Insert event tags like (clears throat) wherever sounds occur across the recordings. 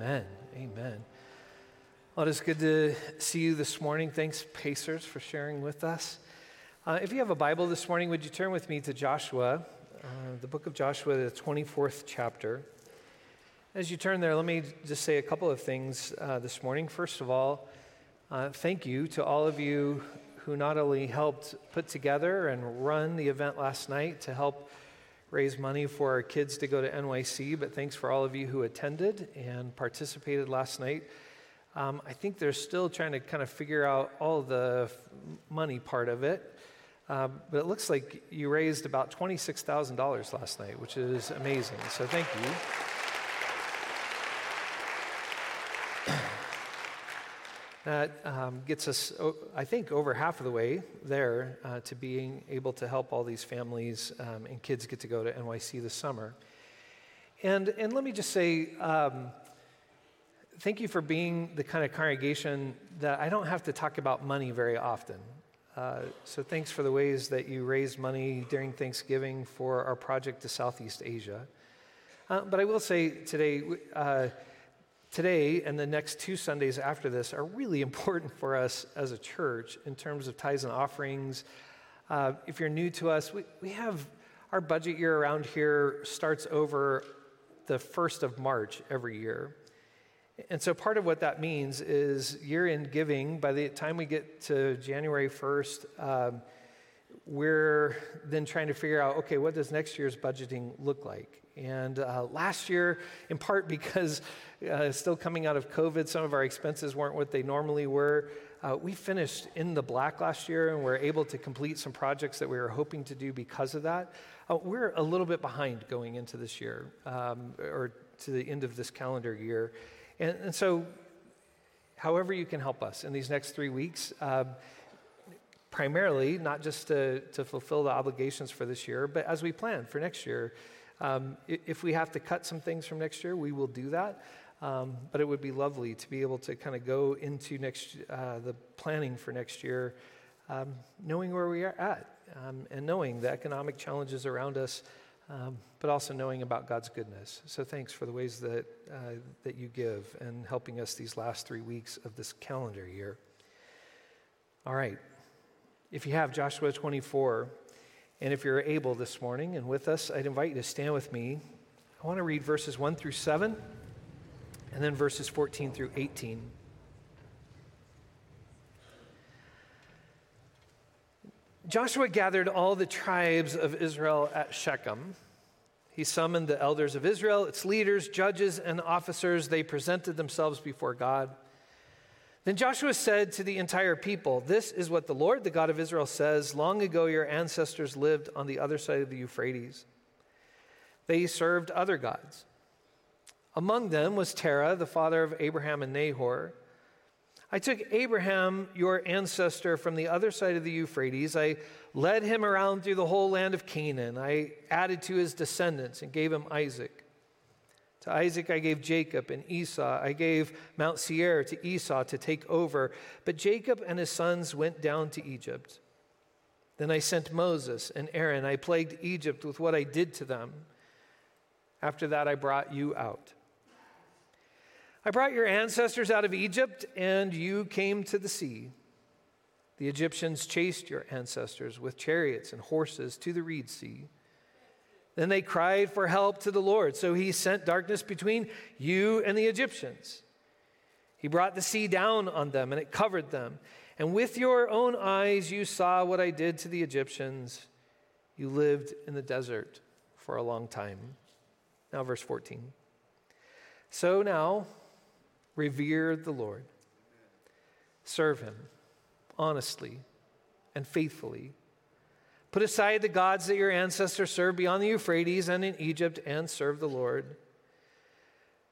Amen. Amen. Well, it is good to see you this morning. Thanks, Pacers, for sharing with us. Uh, if you have a Bible this morning, would you turn with me to Joshua, uh, the book of Joshua, the 24th chapter? As you turn there, let me just say a couple of things uh, this morning. First of all, uh, thank you to all of you who not only helped put together and run the event last night to help raise money for our kids to go to NYC, but thanks for all of you who attended and participated last night. Um, I think they're still trying to kind of figure out all the money part of it. Um, but it looks like you raised about $26,000 last night, which is amazing. So thank you. That um, gets us, I think, over half of the way there uh, to being able to help all these families um, and kids get to go to NYC this summer. And, and let me just say, um, thank you for being the kind of congregation that I don't have to talk about money very often. Uh, so thanks for the ways that you raised money during Thanksgiving for our project to Southeast Asia. Uh, but I will say today, uh, today and the next two Sundays after this are really (laughs) important for us as a church in terms of tithes and offerings. Uh, if you're new to us, we, we have our budget year around here starts over the 1st of March every year. And so part of what that means is year end giving, by the time we get to January 1st, um, we're then trying to figure out okay, what does next year's budgeting look like? And uh, last year, in part because uh, still coming out of COVID, some of our expenses weren't what they normally were. Uh, we finished in the black last year and we're able to complete some projects that we were hoping to do because of that. Uh, we're a little bit behind going into this year um, or to the end of this calendar year. And, and, so, however, you can help us in these next three weeks. Primarily, not just to, to fulfill the obligations for this year, but as we plan for next year. Um, if we have to cut some things from next year, we will do that. Um, but it would be lovely to be able to kind of go into next uh, the planning for next year, um, knowing where we are at, um, and knowing the economic challenges around us, um, but also knowing about God's goodness. So thanks for the ways that uh, that you give and helping us these last three weeks of this calendar year. All right, if you have Joshua 24. And if you're able this morning and with us, I'd invite you to stand with me. I want to read verses 1 through 7 and then verses 14 through 18. Joshua gathered all the tribes of Israel at Shechem. He summoned the elders of Israel, its leaders, judges, and officers. They presented themselves before God. Then Joshua said to the entire people, This is what the Lord, the God of Israel, says Long ago your ancestors lived on the other side of the Euphrates. They served other gods. Among them was Terah, the father of Abraham and Nahor. I took Abraham, your ancestor, from the other side of the Euphrates. I led him around through the whole land of Canaan. I added to his descendants and gave him Isaac. To Isaac I gave Jacob and Esau. I gave Mount Seir to Esau to take over. But Jacob and his sons went down to Egypt. Then I sent Moses and Aaron. I plagued Egypt with what I did to them. After that, I brought you out. I brought your ancestors out of Egypt, and you came to the sea. The Egyptians chased your ancestors with chariots and horses to the Reed Sea. Then they cried for help to the Lord. So he sent darkness between you and the Egyptians. He brought the sea down on them, and it covered them. And with your own eyes you saw what I did to the Egyptians. You lived in the desert for a long time. Now, verse 14. So now, revere the Lord, serve him honestly and faithfully Put aside the gods that your ancestors served beyond the Euphrates and in Egypt and serve the Lord.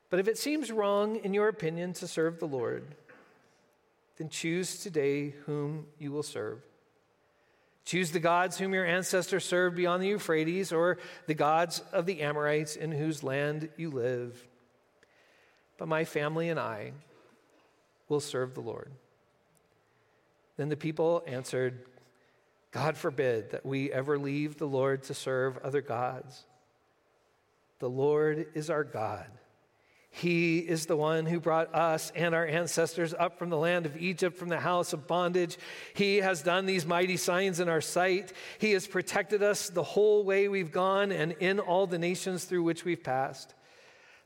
But if it seems wrong in your opinion to serve the Lord, then choose today whom you will serve. Choose the gods whom your ancestors served beyond the Euphrates, or the gods of the Amorites in whose land you live. But my family and I will serve the Lord. Then the people answered, God forbid that we ever leave the Lord to serve other gods. The Lord is our God. He is the one who brought us and our ancestors up from the land of Egypt, from the house of bondage. He has done these mighty signs in our sight. He has protected us the whole way we've gone and in all the nations through which we've passed.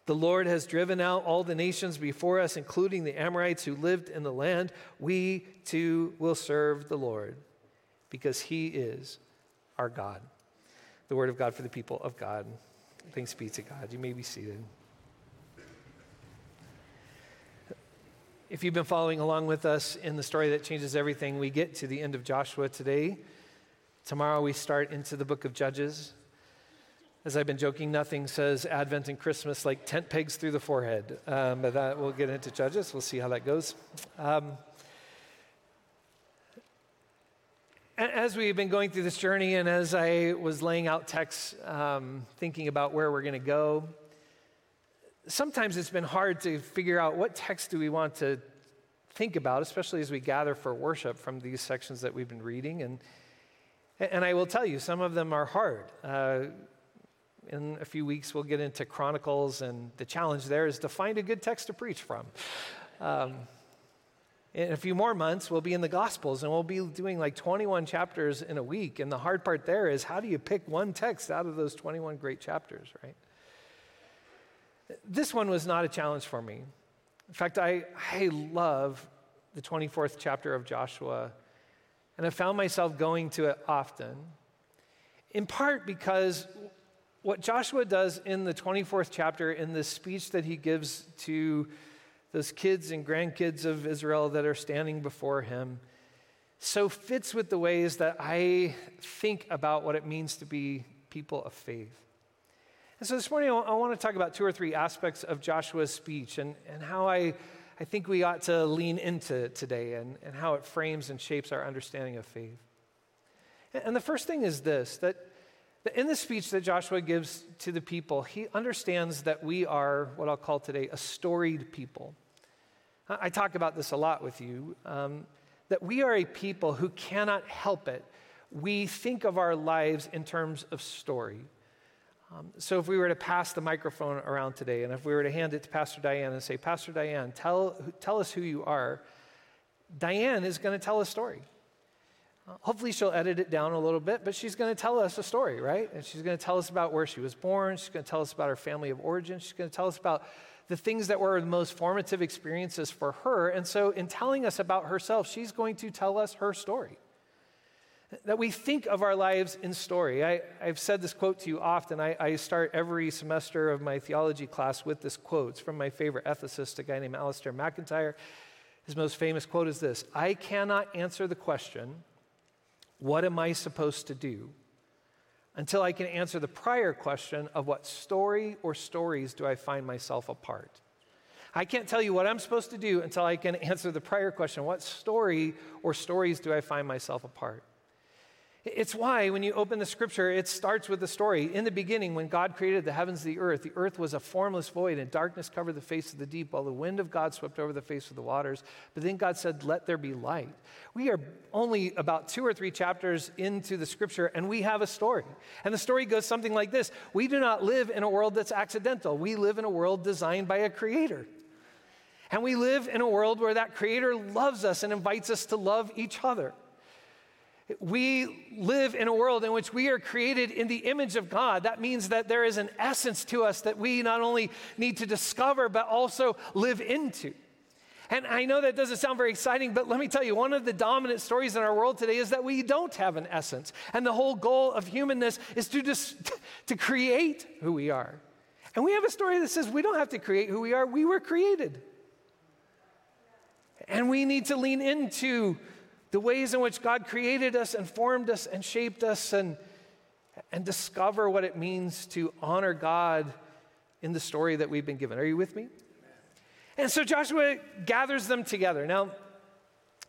The Lord has driven out all the nations before us, including the Amorites who lived in the land. We too will serve the Lord because he is our God. The word of God for the people of God. Thanks be to God. You may be seated. If you've been following along with us in the story that changes everything, we get to the end of Joshua today. Tomorrow we start into the book of Judges. As I've been joking, nothing says Advent and Christmas like tent pegs through the forehead. Um, but that, we'll get into Judges. We'll see how that goes. Um, as we've been going through this journey, and as I was laying out texts, um, thinking about where we're going to go, sometimes it's been hard to figure out what text do we want to think about, especially as we gather for worship from these sections that we've been reading. And, and I will tell you, some of them are hard. Uh, in a few weeks, we'll get into Chronicles, and the challenge there is to find a good text to preach from. Um, in a few more months, we'll be in the Gospels, and we'll be doing like 21 chapters in a week. And the hard part there is how do you pick one text out of those 21 great chapters, right? This one was not a challenge for me. In fact, I, I love the 24th chapter of Joshua, and I found myself going to it often, in part because what Joshua does in the 24th chapter, in the speech that he gives to those kids and grandkids of Israel that are standing before him, so fits with the ways that I think about what it means to be people of faith. And so this morning, I want to talk about two or three aspects of Joshua's speech and, and how I, I think we ought to lean into today and, and how it frames and shapes our understanding of faith. And the first thing is this that, that in the speech that Joshua gives to the people, he understands that we are what I'll call today a storied people. I talk about this a lot with you um, that we are a people who cannot help it. We think of our lives in terms of story. Um, so, if we were to pass the microphone around today, and if we were to hand it to Pastor Diane and say, Pastor Diane, tell, tell us who you are, Diane is going to tell a story. Hopefully, she'll edit it down a little bit, but she's going to tell us a story, right? And she's going to tell us about where she was born. She's going to tell us about her family of origin. She's going to tell us about the things that were the most formative experiences for her. And so, in telling us about herself, she's going to tell us her story that we think of our lives in story. I, have said this quote to you often. I, I, start every semester of my theology class with this quote. It's from my favorite ethicist, a guy named Alasdair MacIntyre. His most famous quote is this I cannot answer the question, What am I supposed to do? Until I can answer the prior question of what story or stories do I find myself a part. I can't tell you what I'm supposed to do until I can (laughs) answer the prior question what story or stories do I find myself a part? It's why when you open the scripture, it starts with the story. In the beginning, when God created the heavens and the earth, the earth was a formless void, and darkness covered the face of the deep, while the wind of God swept over the face of the waters. But then God said, Let there be light. We are only about two or three chapters into the scripture, and we have a story. And the story goes something like this We do not live in a world that's accidental, we live in a world designed by a creator. And we live in a world where that creator loves us and invites us to love each other. We live in a world in which we are created in the image of God. That means that there is an essence to us that we not only need to discover, but also live into. And I know that doesn't sound very exciting, but let me tell you, one of the dominant stories in our world today is that we don't have an essence. And the whole goal of humanness is to just (laughs) to create who we are. And we have a story that says we don't have to create who we are, we were created. And we need to lean into the ways in which God created us and formed us and shaped us and, and discover what it means to honor God in the story that we've been given. Are you with me? And so Joshua gathers them together. Now,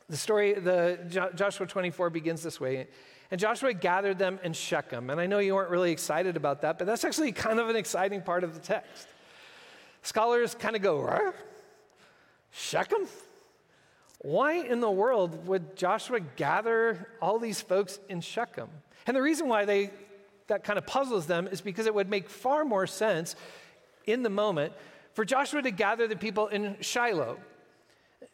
the story, the Joshua 24 begins this way. And Joshua gathered them in Shechem. And I know you weren't really excited about that, but that's actually kind of an exciting part of the text. Scholars kind of go? Shechem? Why in the world would Joshua gather all these folks in Shechem? And the reason why they that kind of puzzles them is because it would make far more sense in the moment for Joshua to gather the people in Shiloh.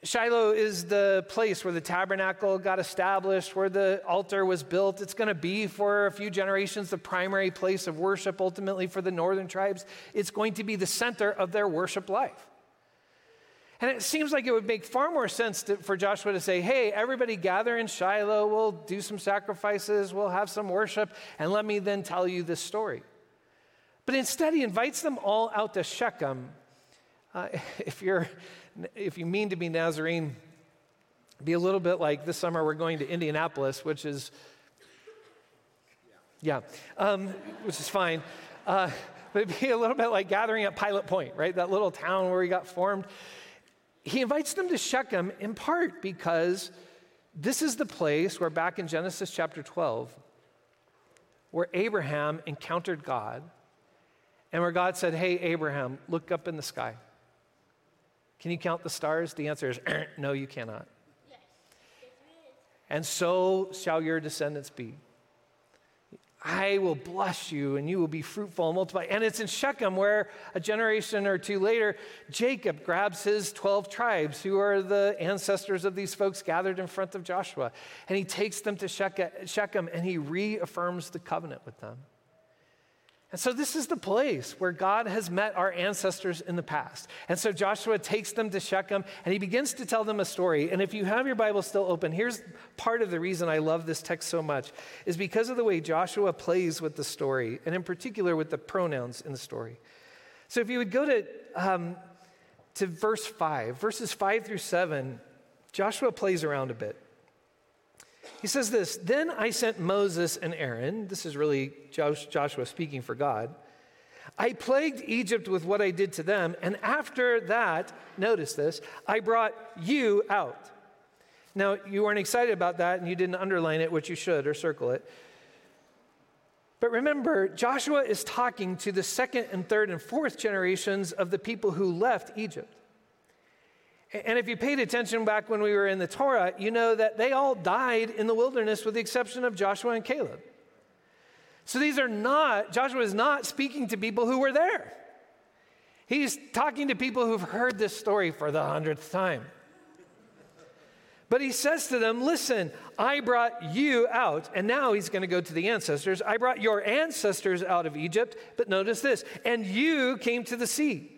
Shiloh is the place where the tabernacle got established, where the altar was built. It's going to be for a few generations the primary place of worship, ultimately for the northern tribes. It's going to be the center of their worship life. And it seems like it would make far more sense to, for Joshua to say, hey, everybody gather in Shiloh, we'll do some sacrifices, we'll have some worship, and let me then tell you this story. But instead, he invites them all out to Shechem. Uh, (laughs) if, you're, if you mean to be Nazarene, be a little bit like this summer we're going to Indianapolis, which is, yeah, um, which is fine. Uh, (laughs) but it'd be a little bit like gathering at Pilot Point, right? That little town where we got formed he invites them to Shechem in part because this is the place where, back in Genesis chapter 12, where Abraham encountered God and where God said, Hey, Abraham, look up in the sky. Can you count the stars? The answer is (clears throat) no, you cannot. And so shall your descendants be. I will bless you and you will be fruitful and multiply. And it's in Shechem where a generation or two later, Jacob grabs his 12 tribes, who are the ancestors of these folks gathered in front of Joshua, and he takes them to Shechem and he reaffirms the covenant with them. And so, this is the place where God has met our ancestors in the past. And so, Joshua takes them to Shechem and he begins to tell them a story. And if you have your Bible still open, here's part of the reason I love this text so much is because of the way Joshua plays with the story, and in particular with the pronouns in the story. So, if you would go to, um, to verse 5, verses 5 through 7, Joshua plays around a bit. He says this Then I sent Moses and Aaron. This is really Joshua speaking for God. I plagued Egypt with what I did to them, and after that, notice this, I brought you out. Now, you weren't excited about that, and you didn't underline it, which you should, or circle it. But remember, Joshua is talking to the second and third and fourth generations of the people who left Egypt. And if you paid attention back when we were in the Torah, you know that they all died in the wilderness with the exception of Joshua and Caleb. So these are not, Joshua is not speaking to people who were there. He's talking to people who've heard this story for the hundredth time. But he says to them, Listen, I brought you out. And now he's going to go to the ancestors. I brought your ancestors out of Egypt. But notice this, and you came to the sea.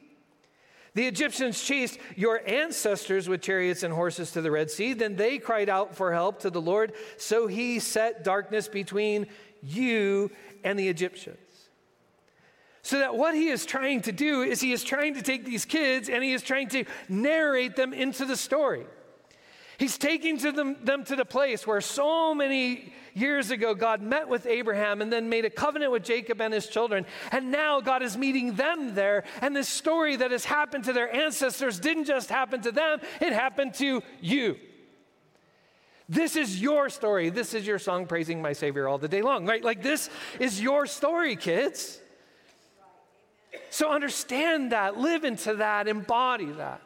The Egyptians chased your ancestors with chariots and horses to the Red Sea. Then they cried out for help to the Lord. So he set darkness between you and the Egyptians. So that what he is trying to do is he is trying to take these kids and he is trying to narrate them into the story. He's taking to them, them to the place where so many years ago God met with Abraham and then made a covenant with Jacob and his children. And now God is meeting them there. And this story that has happened to their ancestors didn't just happen to them, it happened to you. This is your story. This is your song praising my Savior all the day long, right? Like, this is your story, kids. So understand that, live into that, embody that.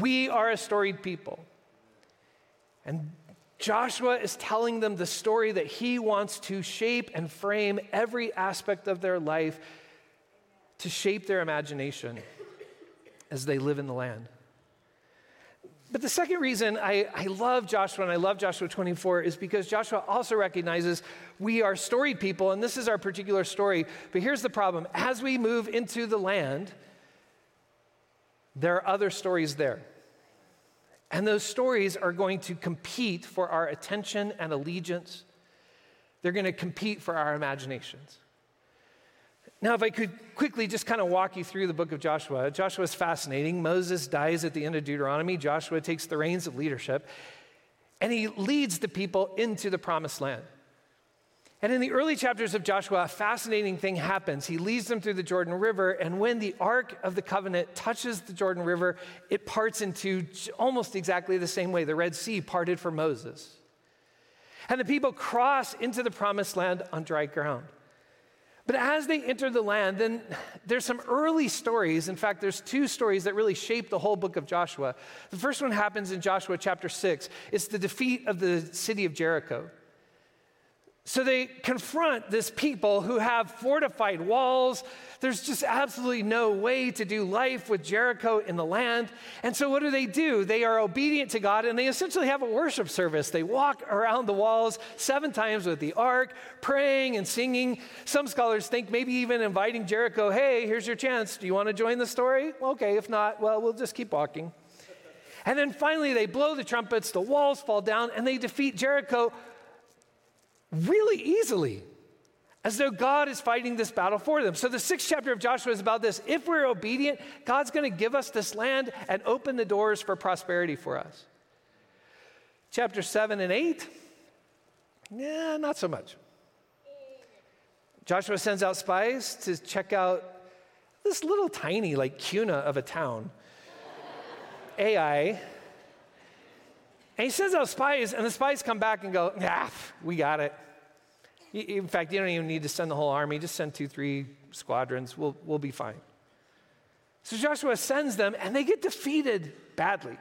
We are a storied people. And Joshua is telling them the story that he wants to shape and frame every aspect of their life to shape their imagination as they live in the land. But the second reason I, I love Joshua and I love Joshua 24 is because Joshua also recognizes we are storied people, and this is our particular story. But here's the problem as we move into the land, there are other stories there. And those stories are going to compete for our attention and allegiance. They're going to compete for our imaginations. Now, if I could quickly just kind of walk you through the book of Joshua, Joshua is fascinating. Moses dies at the end of Deuteronomy. Joshua takes the reins of leadership, and he leads the people into the promised land. And in the early chapters of Joshua, a fascinating thing happens. He leads them through the Jordan River, and when the Ark of the Covenant touches the Jordan River, it parts into almost exactly the same way the Red Sea parted for Moses. And the people cross into the promised land on dry ground. But as they enter the land, then there's some early stories. In fact, there's two stories that really shape the whole book of Joshua. The first one happens in Joshua chapter 6. It's the defeat of the city of Jericho. So they confront this people who have fortified walls. There's just absolutely no way to do life with Jericho in the land. And so what do they do? They are obedient to God and they essentially have a worship service. They walk around the walls seven times with the ark, praying and singing. Some scholars think maybe even inviting Jericho, hey, here's your chance. Do you want to join the story? Okay, if not, well, we'll just keep walking. And then finally, they blow the trumpets, the walls fall down, and they defeat Jericho really easily, as though God is fighting this battle for them. So the sixth chapter of Joshua is about this. If we're obedient, God's going to give us this land and open the doors for prosperity for us. Chapter seven and eight, yeah, not so much. Joshua sends out spies to check out this little tiny, like Cuna of a town, (laughs) Ai. And he sends out spies, and the spies come back and go, "Yeah, we got it. In fact, you don't even need to send the whole army. Just send two, three squadrons. We'll, we'll be fine. So Joshua sends them, and they get defeated badly.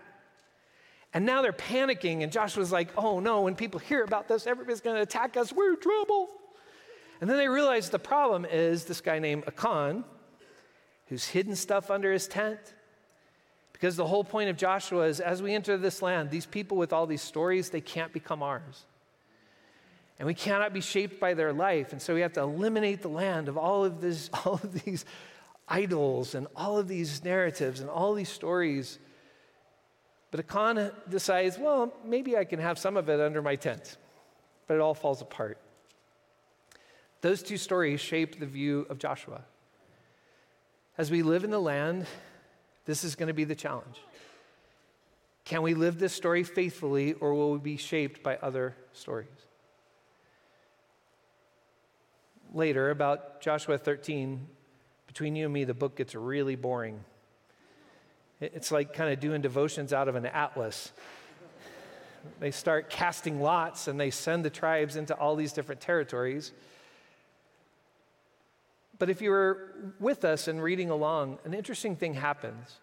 And now they're panicking, and Joshua's like, oh no, when people hear about this, everybody's going to attack us. We're in trouble. And then they realize the problem is this guy named Achan, who's hidden stuff under his tent. Because the whole point of Joshua is as we enter this land, these people with all these stories, they can't become ours. And we cannot be shaped by their life. And so we have to eliminate the land of all of, this, (laughs) all of these idols and all of these narratives and all these stories. But Achan decides, well, maybe I can have some of it under my tent. But it all falls apart. Those two stories shape the view of Joshua. As we live in the land, this is going to be the challenge. Can we live this story faithfully, or will we be shaped by other stories? Later, about Joshua 13, between you and me, the book gets really boring. It's like kind of doing devotions out of an atlas. They start casting lots and they send the tribes into all these different territories. But if you were with us and reading along, an interesting thing happens.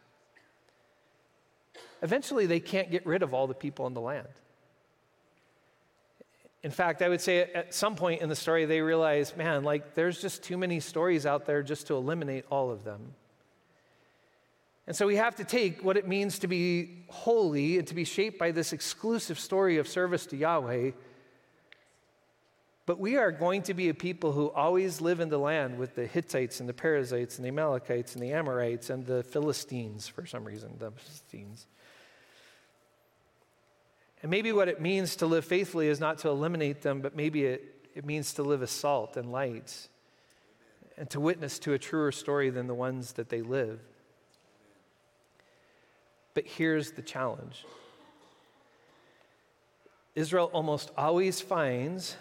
Eventually, they can't get rid of all the people in the land. In fact, I would say at some point in the story, they realize, man, like there's just too many stories out there just to eliminate all of them. And so we have to take what it means to be holy and to be shaped by this exclusive story of service to Yahweh but we are going to be a people who always live in the land with the Hittites and the Perizzites and the Amalekites and the Amorites and the Philistines for some reason, the Philistines. And maybe what it means to live faithfully is not to eliminate them, but maybe it, it means to live as salt and light and to witness to a truer story than the ones that they live. But here's the challenge Israel almost always finds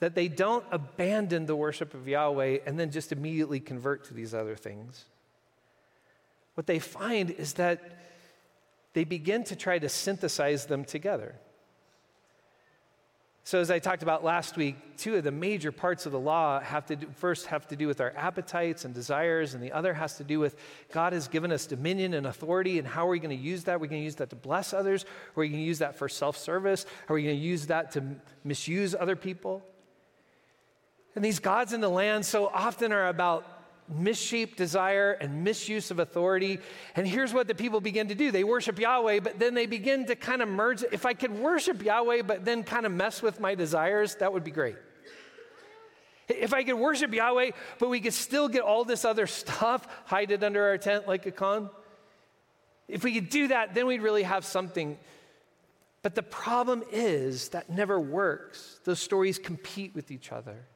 that they don't abandon the worship of Yahweh and then just immediately convert to these other things. What they find is that they begin to try to synthesize them together. So, as I talked about last week, two of the major parts of the law have to do, first have to do with our appetites and desires, and the other has to do with God has given us dominion and authority, and how are we going to use that? We going to use that to bless others? Are we going to use that for self service? Are we going to use that to misuse other people? And these gods in the land so often are about misshaped desire and misuse of authority. And here's what the people begin to do they worship Yahweh, but then they begin to kind of merge. If I could worship Yahweh, but then kind of mess with my desires, that would be great. If I could worship Yahweh, but we could still get all this other stuff, hide it under our tent like Achan. If we could do that, then we'd really have something. But the problem is that never works. Those stories compete with each other.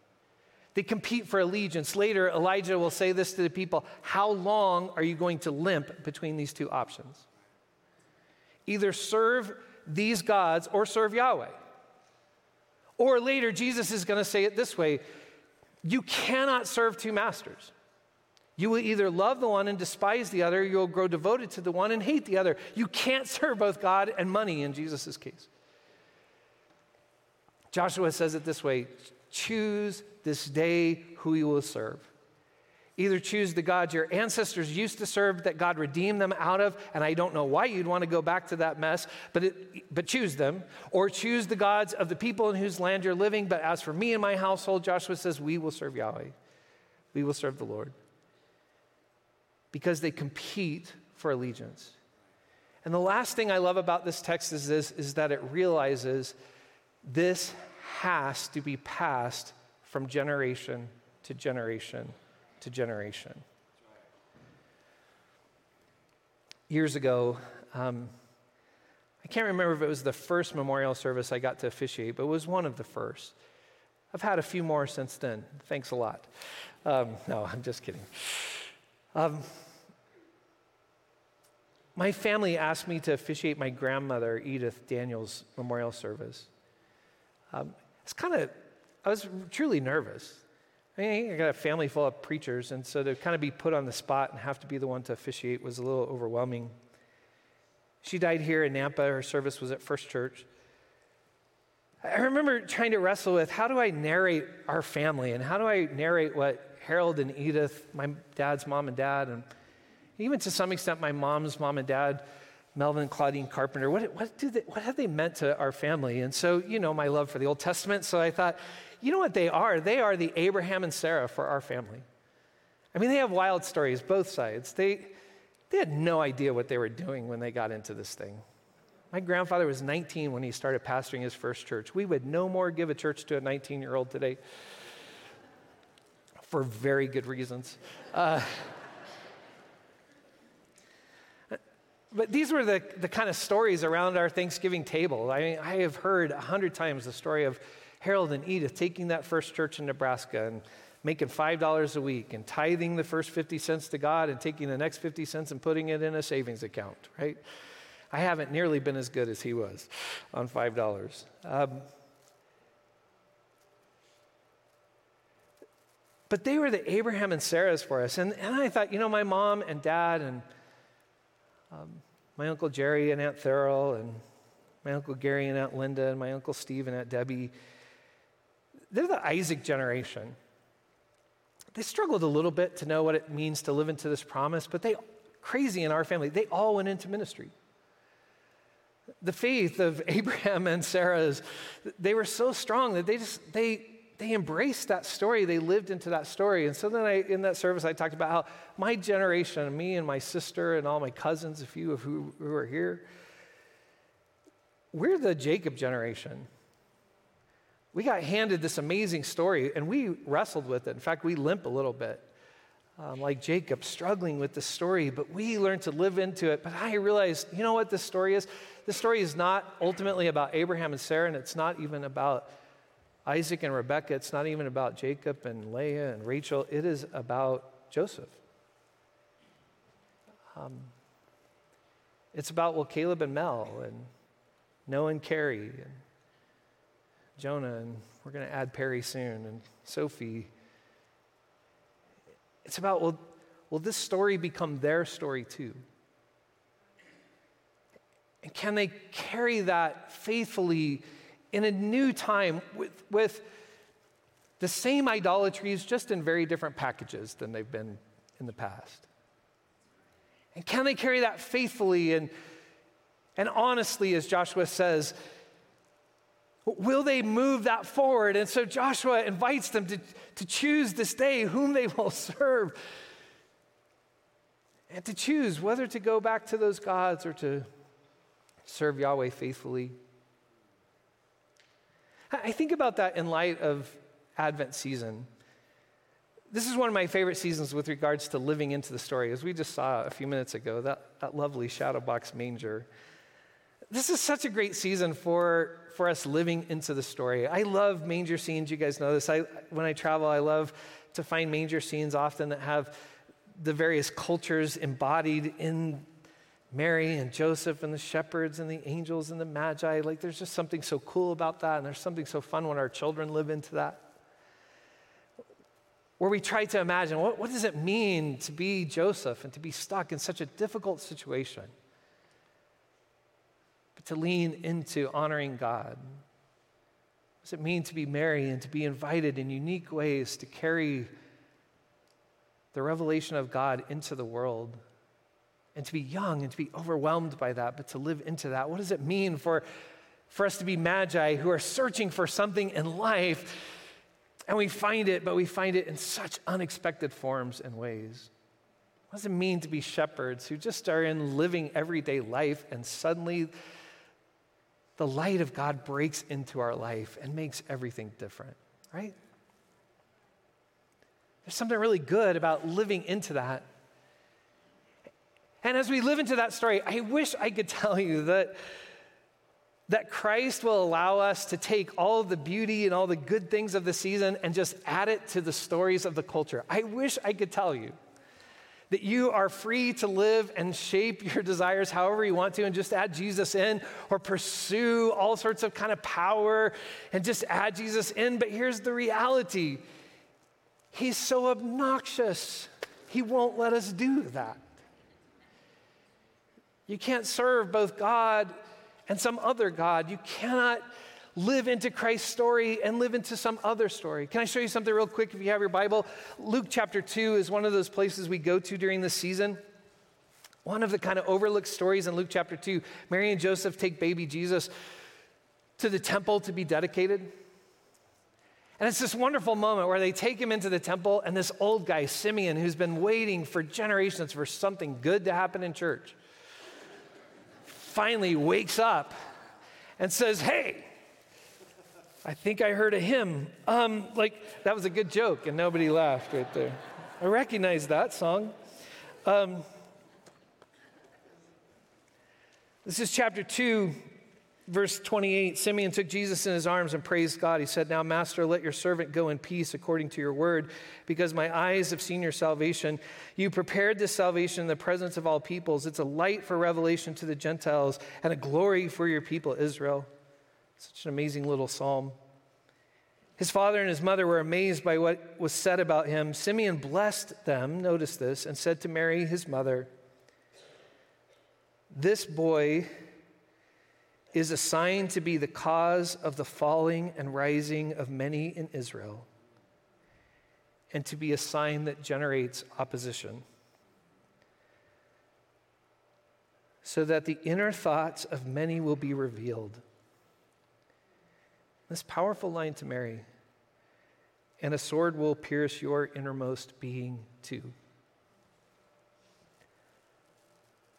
They compete for allegiance. Later, Elijah will say this to the people How long are you going to limp between these two options? Either serve these gods or serve Yahweh. Or later, Jesus is going to say it this way You cannot serve two masters. You will either love the one and despise the other, you'll grow devoted to the one and hate the other. You can't serve both God and money in Jesus' case. Joshua says it this way choose this day who you will serve. Either choose the gods your ancestors used to serve that God redeemed them out of, and I don't know why you'd want to go back to that mess, but, it, but choose them, or choose the gods of the people in whose land you're living. But as for me and my household, Joshua says, we will serve Yahweh. We will serve the Lord. Because they compete for allegiance. And the last thing I love about this text is this is that it realizes this has to be passed from generation to generation to generation. Years ago, um, I can't remember if it was the first memorial service I got to officiate, but it was one of the first. I've had a few more since then. Thanks a lot. Um, no, I'm just kidding. Um, my family asked me to officiate my grandmother, Edith Daniels' memorial service. Um, it's kind of, I was truly nervous. I, mean, I got a family full of preachers, and so to kind of be put on the spot and have to be the one to officiate was a little overwhelming. She died here in Nampa. Her service was at First Church. I remember trying to wrestle with how do I narrate our family and how do I narrate what Harold and Edith, my dad's mom and dad, and even to some extent my mom's mom and dad, Melvin and Claudine Carpenter, what, what, do they, what have they meant to our family? And so, you know, my love for the Old Testament. So I thought, you know what they are? They are the Abraham and Sarah for our family. I mean, they have wild stories, both sides. They, they had no idea what they were doing when they got into this thing. My grandfather was 19 when he started pastoring his first church. We would no more give a church to a 19 year old today for very good reasons. Uh, but these were the, the kind of stories around our Thanksgiving table. I mean, I have heard a hundred times the story of Harold and Edith taking that first church in Nebraska and making $5 a week and tithing the first 50 cents to God and taking the next 50 cents and putting it in a savings account, right? I haven't nearly been as good as he was on $5. Um, but they were the Abraham and Sarahs for us. And, and I thought, you know, my mom and dad and um, my Uncle Jerry and Aunt Thurl and my Uncle Gary and Aunt Linda and my Uncle Steve and Aunt Debbie they're the Isaac generation. They struggled a little bit to know what it means to live into this promise, but they, crazy in our family, they all went into ministry. The faith of (laughs) Abraham and Sarah's, they were so strong that they just, they, they embraced that story. They lived into that story. And so then I, in that service, I talked about how my generation, me and my sister and all my cousins, a few of who, who are here, we're the Jacob generation we got handed this amazing story and we wrestled with it. In fact, we limp a little bit, um, like Jacob, struggling with the story, but we learned to live into it. But I realized, you know what this story is? This story is not ultimately about Abraham and Sarah, and it's not even about Isaac and Rebekah. It's not even about Jacob and Leah and Rachel. It is about Joseph. Um, it's about, well, Caleb and Mel and Noah and Carrie and Jonah, and we're going to add Perry soon, and Sophie. It's about, will, will this story become their story too? And can they carry that faithfully in a new time with, with the same idolatries, just in very different packages than they've been in the past? And can they carry that faithfully and, and honestly, as Joshua says, Will they move that forward? And so Joshua invites them to, to choose this day whom they (laughs) will serve and to choose whether to go back to those gods or to serve Yahweh faithfully. I think about that in light of Advent season. This is one of my favorite seasons with regards to living into the story, as we just saw a few minutes ago, that, that lovely shadow box manger. This is such a great season for for us living into the story. I love manger scenes. You guys know this. I, when I travel, I love to find manger scenes often that have the various cultures embodied in Mary and Joseph and the shepherds and the angels and the magi. Like, there's just something so cool about that, and there's something so fun when our children live into that. Where we try to imagine what, what does it mean to be Joseph and to be stuck in such a difficult situation? But to lean into honoring God. What does it mean to be Mary and to be invited in unique ways to carry the revelation of God into the world. And to be young and to be overwhelmed by that, but to live into that. What does it mean for, for us to be magi who are searching for something in life and we find it, but we find it in such unexpected forms and ways? What does it mean to be shepherds who just are in living everyday life and suddenly the light of God breaks into our life and makes everything different, right? There's something really good about living into that. And as we live into that story, I wish I could (laughs) tell you that, that Christ will allow us to take all the beauty and all the good things of the season and just add it to the stories of the culture. I wish I could tell you that you are free to live and shape your desires however you want to and just add Jesus in or pursue all sorts of kind of power and just add Jesus in. But here's the reality He's so obnoxious, he won't let us do that. You can't serve both God and some other God. You cannot live into Christ's story and live into some other story. Can I show you something real quick if you have your Bible? Luke chapter 2 is one of those places we go to during the season. One of the kind of overlooked stories in Luke chapter 2, Mary and Joseph take baby Jesus to the temple to be dedicated. And it's this wonderful moment where they take him into the temple, and this old guy, Simeon, who's been waiting for generations for something good to happen in church, finally wakes up and says, Hey, I think I heard a hymn. Um, like, that was a good joke, and nobody laughed right there. I recognize that song. Um, this is chapter 2, verse 28 Simeon took Jesus in his arms and praised God. He said, Now, Master, let your servant go in peace according to your word, because my eyes have seen your salvation. You prepared this salvation in the presence of all peoples. It's a light for revelation to the Gentiles and a glory for your people, Israel. Such an amazing little psalm. His father and his mother were amazed by what was said about him. Simeon blessed them, notice this, and said to Mary, his mother, This boy is assigned to be the cause of the falling and rising of many in Israel, and to be a sign that generates opposition, so that the inner thoughts of many will be revealed. This powerful line to Mary, and a sword will pierce your innermost being too.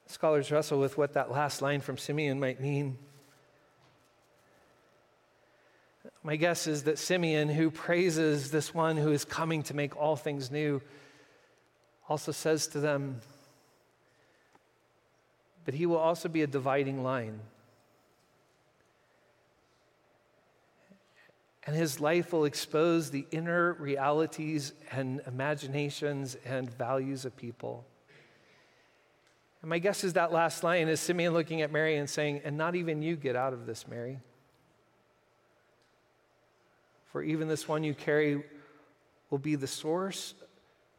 Scholars wrestle with what that last line from Simeon might mean. My guess is that Simeon, who praises this one who is coming to make all things new, also says to them, but he will also be a dividing line. And his life will expose the inner realities and imaginations and values of people. And my guess is that last line is Simeon looking at Mary and saying, And not even you get out of this, Mary. For even this one you carry will be the source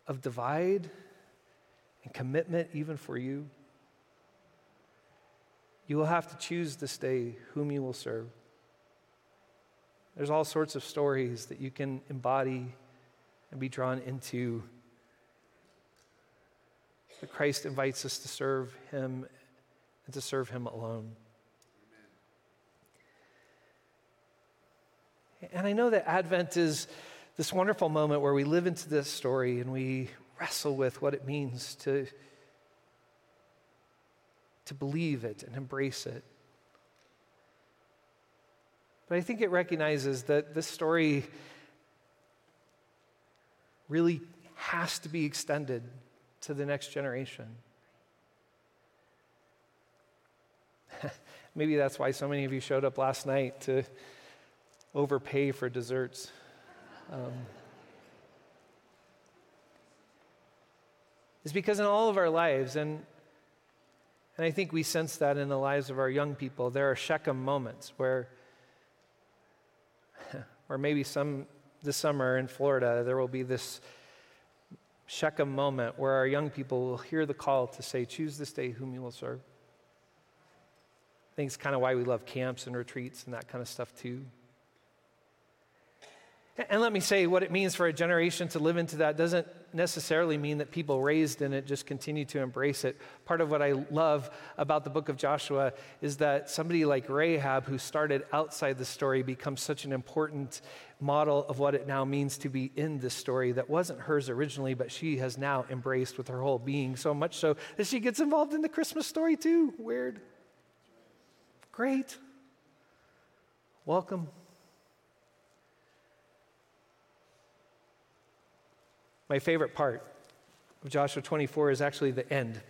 of divide and commitment, even for you. You will have to choose this day whom you will serve. There's all sorts of stories that you can embody and be drawn into. But Christ invites us to serve Him and to serve Him alone. And I know that Advent is this wonderful moment where we live into this story and we wrestle with what it means to, to believe it and embrace it. But I think it recognizes that this story really has to be extended to the next generation. (laughs) Maybe that's why so many of you showed up last night to overpay for desserts. Um, is because in all of our lives, and, and I think we sense that in the lives of our young people, there are Shechem moments where, (laughs) or maybe some this summer in Florida, there will be this Shechem moment where our young people will hear the call to say, Choose this day whom you will serve. I think it's kind of why we love camps and retreats and that kind of stuff too. And let me say, what it means for a generation to live into that doesn't necessarily mean that people raised in it just continue to embrace it. Part of what I love about the book of Joshua is that somebody like Rahab, who started outside the story, becomes such an important model of what it now means to be in this story that wasn't hers originally, but she has now embraced with her whole being, so much so that she gets involved in the Christmas story too. Weird. Great. Welcome. My favorite part of Joshua 24 is actually the end.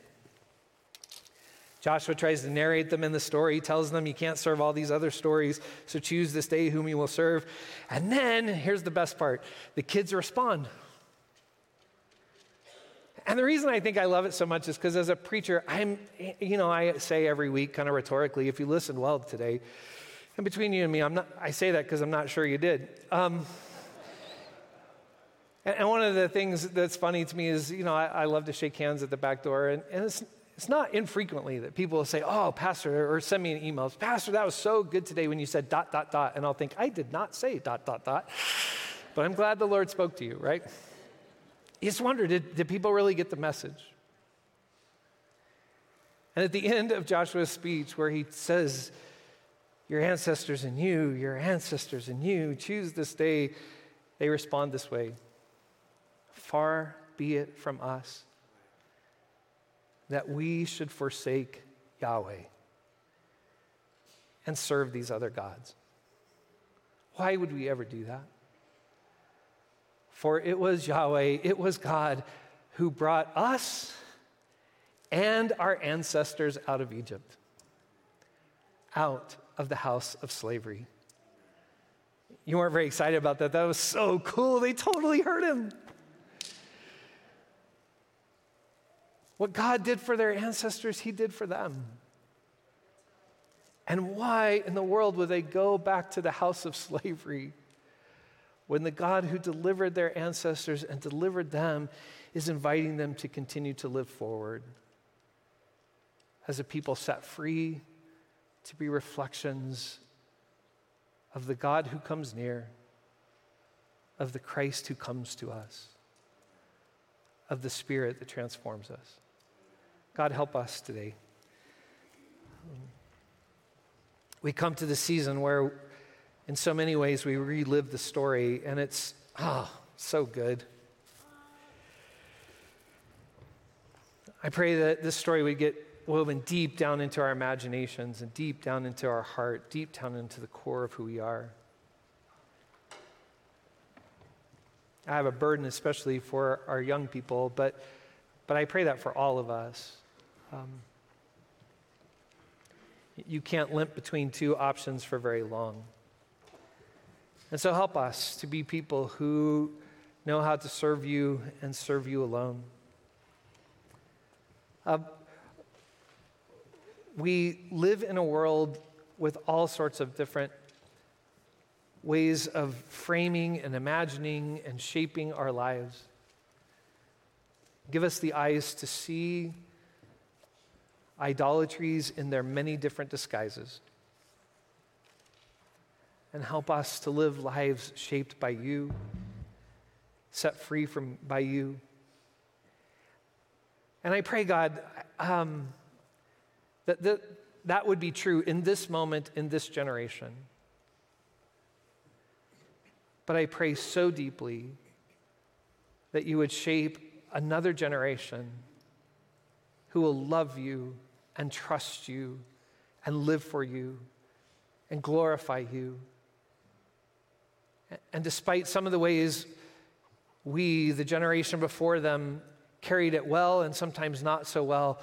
Joshua tries to narrate them in the story. He tells them you can't serve all these other stories, so choose this day whom you will serve. And then, here's the best part the kids respond. And the reason I think I love it so much is because as a preacher, I'm, you know, I say every week, kind of rhetorically, if you listened well today, and between you and me, I'm not, I say that because I'm not sure you did. Um, and one of the things that's funny to me is, you know, I, I love to shake hands at the back door, and, and it's, it's not infrequently that people will say, Oh, Pastor, or send me an email, Pastor, that was so good today when you said dot, dot, dot. And I'll think, I did not say dot, dot, dot. But I'm glad the Lord spoke to you, right? You just wonder, did, did people really get the message? And at the end of Joshua's speech, where he says, Your ancestors and you, your ancestors and you, choose this day, they respond this way Far be it from us that we should forsake Yahweh and serve these other gods. Why would we ever do that? For it was Yahweh, it was God who brought us and our ancestors out of Egypt, out of the house of slavery. You weren't very excited about that. That was so cool. They totally heard him. What God did for their ancestors, He did for them. And why in the world would they go back to the house of (laughs) slavery when the God who delivered their ancestors and delivered them is inviting them to continue to live forward as a people set free to be reflections of the God who comes near, of the Christ who comes to us, of the Spirit that transforms us? God, help us today. We come to the season where, in so many ways, we relive the story, and it's, ah, oh, so good. I pray that this story would get woven deep down into our imaginations and deep down into our heart, deep down into the core of who we are. I have a burden, especially for our young people, but, but I pray that for all of us. Um, you can't limp between two options for very long. And so help us to be people who know how to serve you and serve you alone. Uh, we live in a world with all sorts of different ways of framing and imagining and shaping our lives. Give us the eyes to see idolatries in their many different disguises. And help us to live lives shaped by you, set free from by you. And I pray, God, um, that, that that would be true in this moment, in this generation. But I pray so deeply that you would shape another generation who will love you and trust you and live for you and glorify you. And despite some of the ways we, the generation before them, carried it well and sometimes not so well,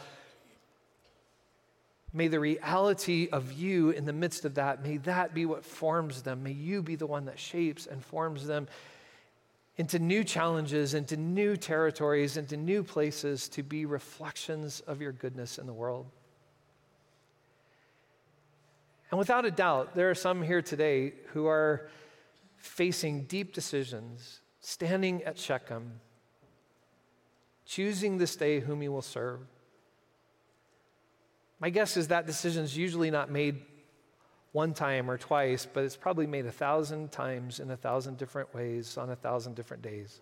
may the reality of you in the midst of that, may that be what forms them. May you be the one that shapes and forms them into new challenges, into new territories, into new places to be reflections of your goodness in the world. And without a doubt, there are some here today who are facing deep decisions, standing at Shechem, choosing this day whom you will serve. My guess is that decision is usually not made one time or twice, but it's probably made a thousand times in a thousand different ways on a thousand different days.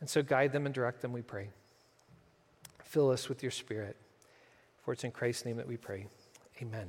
And so guide them and direct them, we pray. Fill us with your spirit. For it's in Christ's name that we pray. Amen.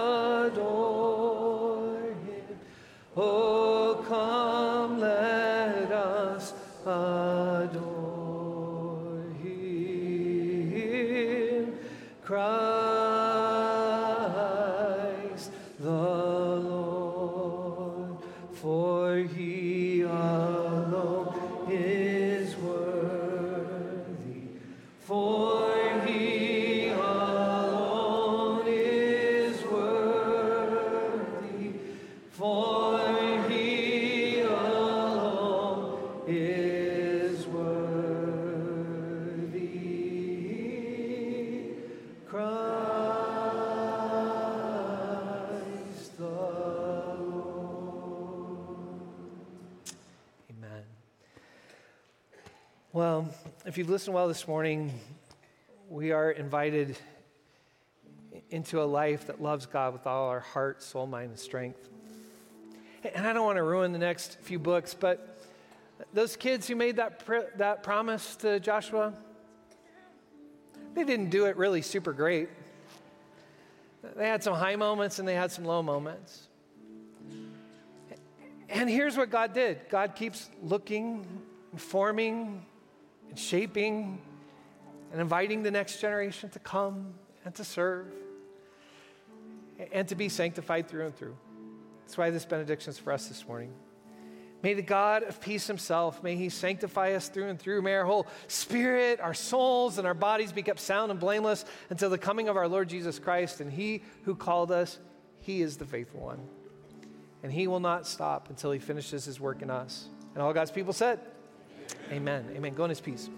if you've listened well this morning, we are invited into a life that loves God with all our heart, soul, mind, and strength. And I don't want to ruin the next few books, but those kids who made that, pr- that promise to Joshua, they didn't do it really super great. They had some high moments and they had some low moments. And here's what God did God keeps looking, forming, and shaping, and inviting the next generation to come and to serve and to be sanctified through and through. That's why this benediction is for us this morning. May the God of peace himself, may he sanctify us through and through. May our whole spirit, our souls, and our bodies be kept sound and blameless until the coming of our Lord Jesus Christ. And he who called us, he is the faithful one. And he will not stop until he finishes his work in us. And all God's people said. Amen. Amen. Go in his peace.